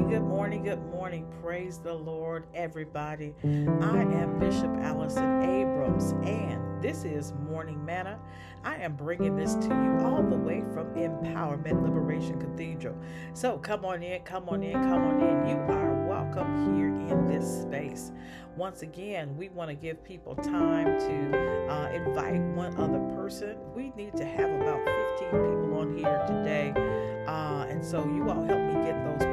morning, good morning, good morning. Praise the Lord, everybody. I am Bishop Allison Abrams, and this is Morning Manna. I am bringing this to you all the way from Empowerment Liberation Cathedral. So come on in, come on in, come on in. You are welcome here in this space. Once again, we want to give people time to uh, invite one other person. We need to have about 15 people on here today. Uh, and so you all help me get those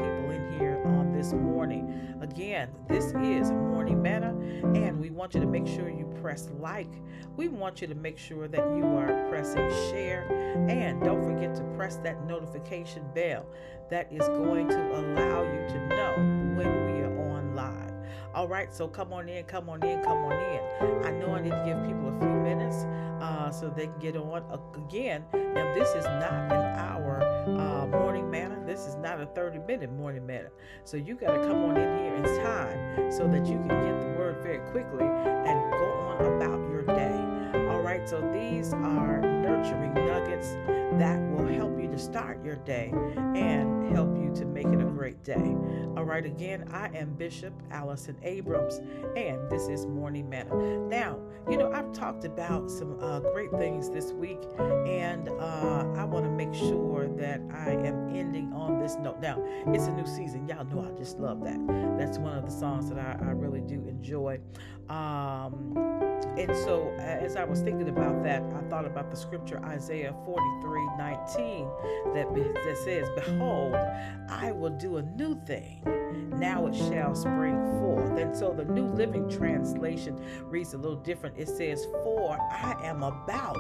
this morning. Again, this is Morning Manna, and we want you to make sure you press like. We want you to make sure that you are pressing share, and don't forget to press that notification bell that is going to allow you to know when we are on live. All right, so come on in, come on in, come on in. I know I need to give people a few minutes uh, so they can get on. Again, now this is not an hour uh, morning manna. This is not a 30 minute morning manna. So you got to come on in here in time so that you can get the word very quickly and go on about your day. All right, so these are nurturing nuggets that will help you to start your day and help you to make it a great day. All right, again, I am Bishop Allison Abrams, and this is Morning Manna. Now, you know, I've talked about some uh, great things this week, and uh, I want to make sure that I am ending on this note. Now, it's a new season. Y'all know I just love that. That's one of the songs that I, I really do enjoy. Um, and so, as I was thinking about that, I thought about the scripture Isaiah 43 19 that, that says, Behold, I will do a new thing. Now it shall spring forth. And so, the New Living Translation reads a little different. It says, For I am about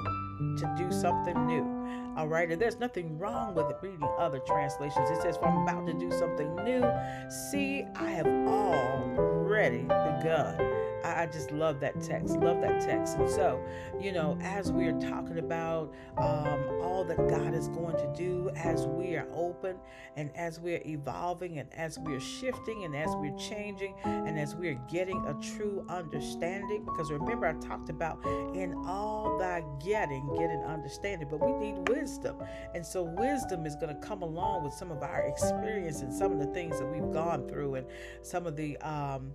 to do something new. All right, and there's nothing wrong with reading other translations. It says, For I'm about to do something new. See, I have already begun. I, just love that text, love that text. And so, you know, as we are talking about um, that God is going to do, as we are open and as we're evolving and as we're shifting and as we're changing and as we're getting a true understanding, because remember, I talked about in all thy getting, get an understanding, but we need wisdom. And so, wisdom is going to come along with some of our experience and some of the things that we've gone through and some of the, um,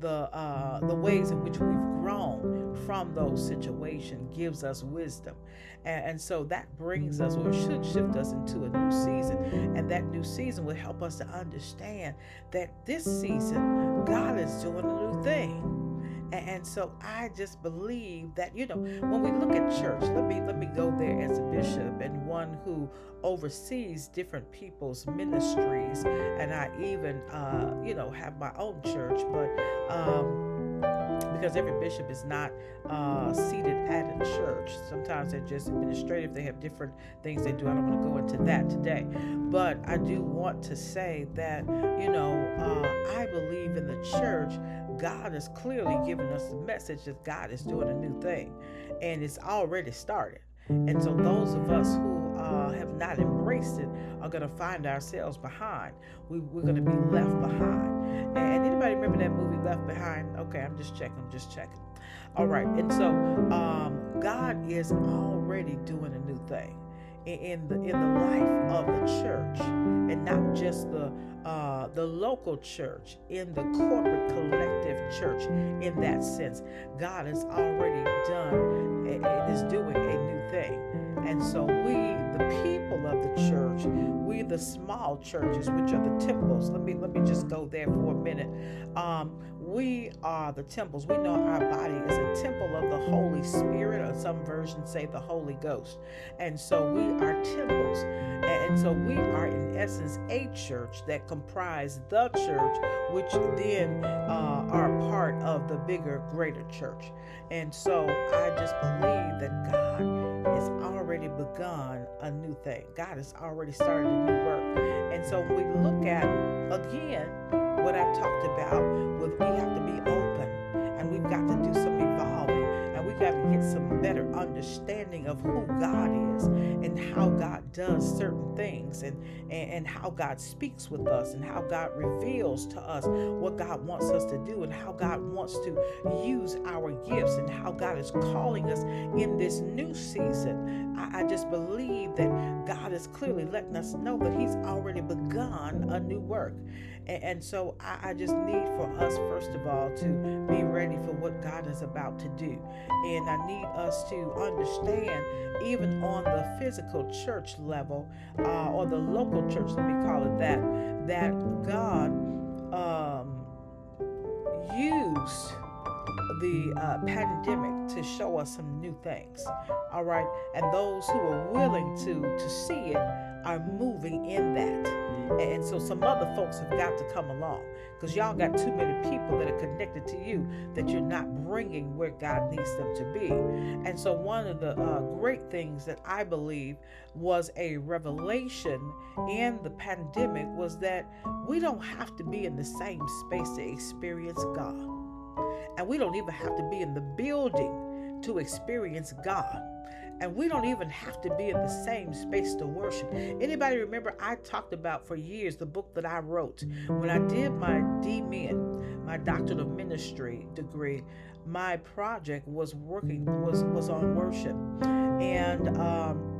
the uh, the ways in which we've grown from those situations gives us wisdom. And, and, so that brings us or should shift us into a new season. And that new season will help us to understand that this season god is doing a new thing. And so I just believe that you know when we look at church, let me let me go there as a bishop and one who oversees different people's ministries, and I even uh, you know have my own church, but. Because every bishop is not uh, seated at a church. Sometimes they're just administrative. They have different things they do. I don't want to go into that today. But I do want to say that, you know, uh, I believe in the church God has clearly given us the message that God is doing a new thing and it's already started. And so those of us who uh, have not embraced it are going to find ourselves behind. We, are going to be left behind. And anybody remember that movie Left Behind? Okay, I'm just checking. I'm just checking. All right. And so um, God is already doing a new thing in the in the life of the church and not just the uh, the local church in the corporate collective church in that sense god has already done and is doing a new thing and so we the people of the church we the small churches which are the temples let me let me just go there for a minute um, we are the temples. We know our body is a temple of the Holy Spirit, or some versions say the Holy Ghost. And so we are temples. And so we are, in essence, a church that comprise the church, which then uh, are part of the bigger, greater church. And so I just believe a new thing. God has already started a new work. And so we look at, again, what I talked about with we have to be open and we've got to do some evolving got to get some better understanding of who God is and how God does certain things and, and, and how God speaks with us and how God reveals to us what God wants us to do and how God wants to use our gifts and how God is calling us in this new season. I, I just believe that God is clearly letting us know that He's already begun a new work. And, and so I, I just need for us, first of all, to be ready for what God is about to do. And I need us to understand, even on the physical church level uh, or the local church, let me call it that, that God um, used the uh, pandemic to show us some new things. All right, and those who are willing to to see it are moving in that. And so some other folks have got to come along because y'all got too many people that are connected to you that you're not bringing where God needs them to be. And so one of the uh, great things that I believe was a revelation in the pandemic was that we don't have to be in the same space to experience God. And we don't even have to be in the building to experience God and we don't even have to be in the same space to worship. Anybody remember I talked about for years the book that I wrote when I did my DMin, my doctorate of ministry degree. My project was working was was on worship, and um,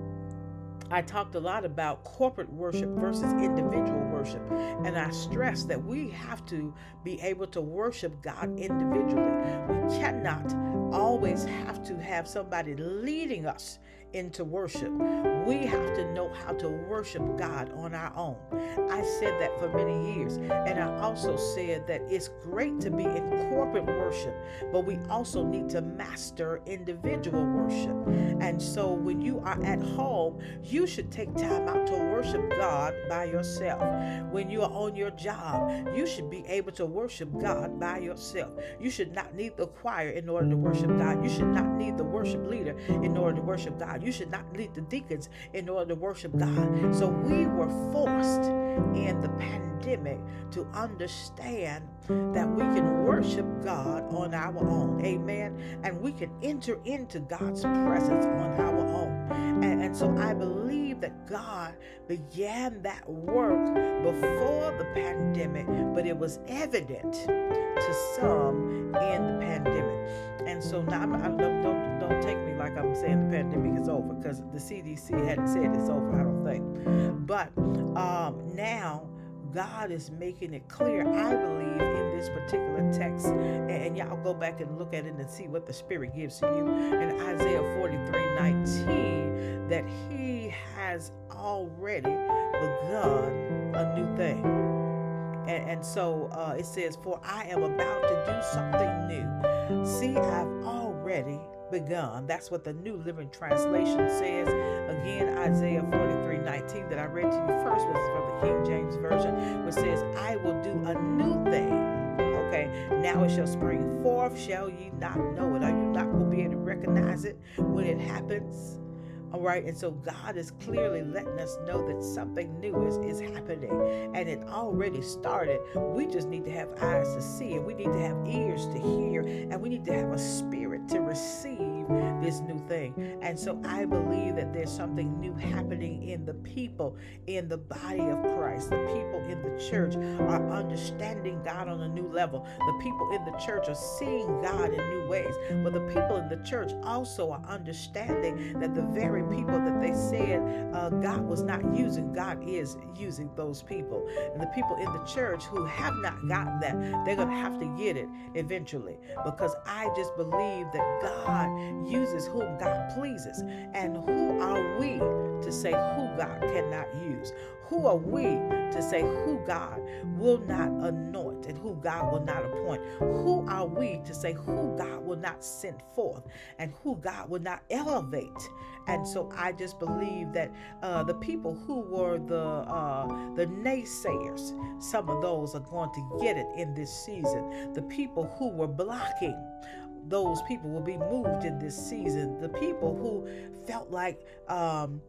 I talked a lot about corporate worship versus individual worship. And I stressed that we have to be able to worship God individually. We cannot always have to have somebody leading us into worship. We have to know how to worship God on our own. I said that for many years. And I also said that it's great to be in corporate worship, but we also need to master individual worship. And so when you are at home, you should take time out to worship God by yourself. When you are on your job, you should be able to worship God by yourself. You should not need the choir in order to worship God. You should not need the worship leader in order to worship God. You should not need the deacons in order to worship God. So we were forced in the pandemic to understand that we can worship God on our own. Amen. And we can enter into God's presence on our own. And, and so I believe that God began that work before the pandemic, but it was evident to some in the pandemic. And so now, I don't, don't, don't take me like I'm saying the pandemic is over because the CDC hadn't said it's over, I don't think. But um, now, God is making it clear, I believe, in this particular text. And, and, y'all go back and look at it and see what the Spirit gives to you in Isaiah 43 19, that He has already begun a new thing. And, and so uh, it says, For I am about to do something new. See, I've already begun. That's what the New Living Translation says. Again, Isaiah 43 19 that I read to you first was from the King James Version, which says, I will do a new thing. Okay, now it shall spring forth. Shall ye not know it? Are you not going to be able to recognize it when it happens? All right. And so God is clearly letting us know that something new is, is happening and it already started. We just need to have eyes to see it. We need to have ears to hear and we need to have a spirit to this new thing. And so I believe that there's something new happening in the people in the body of Christ. The people in the church are understanding God on a new level. The people in the church are seeing God in new ways. But the people in the church also are understanding that the very people that they said uh, God was not using, God is using those people. And the people in the church who have not gotten that, they're going to have to get it eventually because I just believe that God uses whom God pleases. And who are we to say who God cannot use? Who are we to say who God will not anoint and who God will not appoint? Who are we to say who God will not send forth and who God will not elevate? And so I just believe that uh, the people who were the uh, the naysayers, some of those are going to get it in this season. The people who were blocking those people will be moved in this season. The people who felt like um,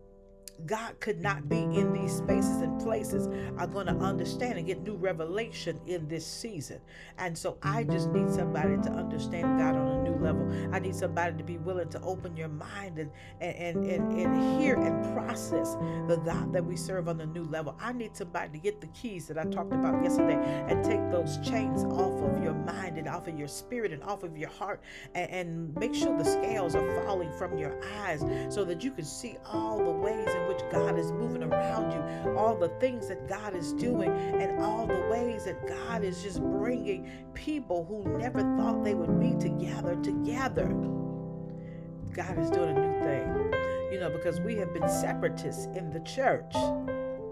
God could not be in these spaces and places are going to understand and get new revelation in this season. And so I just need somebody to understand God on a new level. I need somebody to be willing to open your mind and and and, and, and hear and process the God that we serve on a new level. I need somebody to get the keys that I talked about yesterday and take those chains off of your mind and off of your spirit and off of your heart and, and make sure the scales are falling from your eyes so that you can see all the ways in which God is moving around you, all the things that God is doing, and all the ways that God is just bringing people who never thought they would be together together. God is doing a new thing, you know, because we have been separatists in the church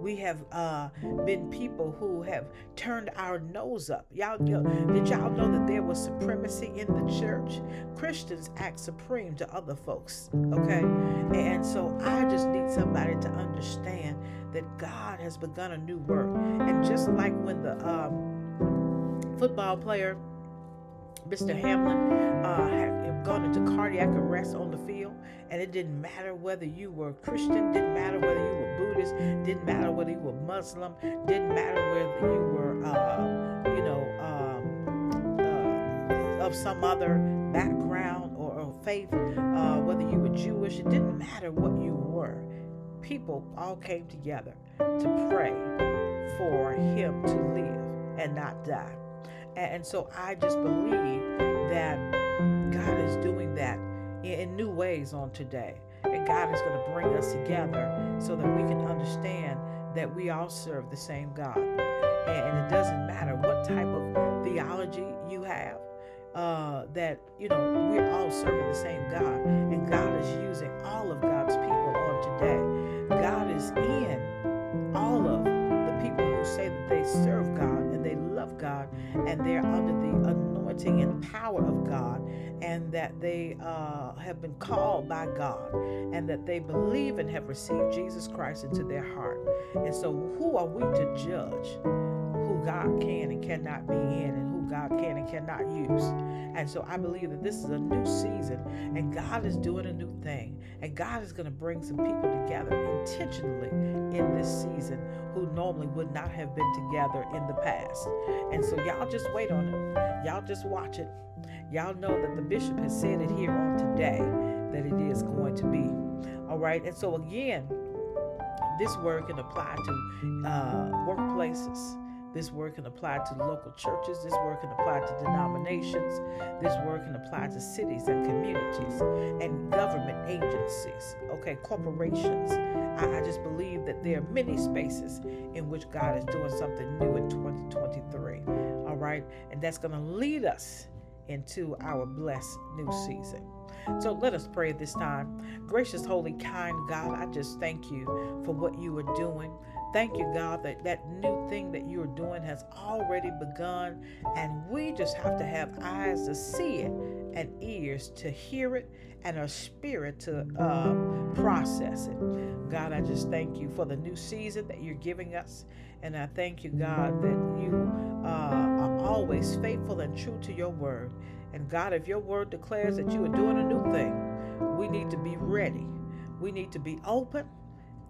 we have uh, been people who have turned our nose up. Y'all, y'all, did y'all know that there was supremacy in the church? Christians act supreme to other folks, okay? And so I just need somebody to understand that God has begun a new work. And just like when the um, football player, Mr. Hamlin, uh, gone into cardiac arrest on the field, and it didn't matter whether you were Christian, didn't matter whether you were Buddhist, didn't matter whether you were Muslim, didn't matter whether you were, uh, you know, um, uh, of some other background or, or faith, uh, whether you were Jewish, it didn't matter what you were. People all came together to pray for him to live and not die. And so I just believe that God is doing that in new ways on today. And God is going to bring us together so that we can understand that we all serve the same God. And it doesn't matter what type of theology you have, uh, that, you know, we're all serving the same God. And God is using all of God's people on today. God is in all of the people who say that they serve God and they love God and they're under the anointing and power of God and that they uh, have been called by God and that they believe and have received Jesus Christ into their heart. And so, who are we to judge who God can and cannot be in and who God can and cannot use? And so, I believe that this is a new season and God is doing a new thing. And God is going to bring some people together intentionally in this season who normally would not have been together in the past. And so, y'all just wait on it. Y'all just watch it. Y'all know that the bishop has said it here on today that it is going to be. All right. And so, again, this word can apply to uh, workplaces. This word can apply to local churches. This word can apply to denominations. This word can apply to cities and communities and government agencies, okay, corporations. I, I just believe that there are many spaces in which God is doing something new in 2023, all right? And that's going to lead us into our blessed new season. So let us pray this time. Gracious, holy, kind God, I just thank you for what you are doing. Thank you, God, that that new thing that you're doing has already begun, and we just have to have eyes to see it and ears to hear it and a spirit to uh, process it. God, I just thank you for the new season that you're giving us. And I thank you, God, that you uh, are always faithful and true to your word. And God, if your word declares that you are doing a new thing, we need to be ready. We need to be open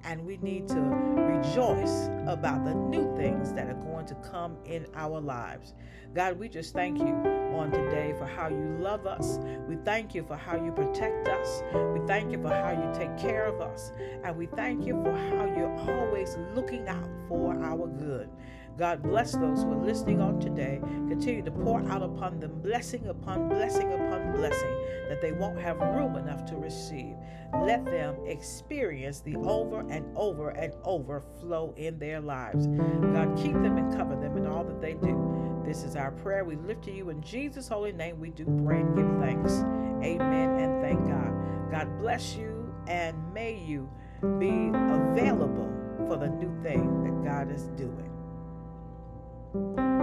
and we need to rejoice about the new things that are going to come in our lives. God, we just thank you on today for how you love us. We thank you for how you protect us. We thank you for how you take care of us. And we thank you for how you're always looking out for our good. God bless those who are listening on today. Continue to pour out upon them blessing upon blessing upon blessing that they won't have room enough to receive. Let them experience the over and over and overflow in their lives. God, keep them and cover them in all that they do. This is our prayer. We lift to you in Jesus' holy name. We do pray and give thanks. Amen and thank God. God bless you and may you be available for the new thing that God is Thank you.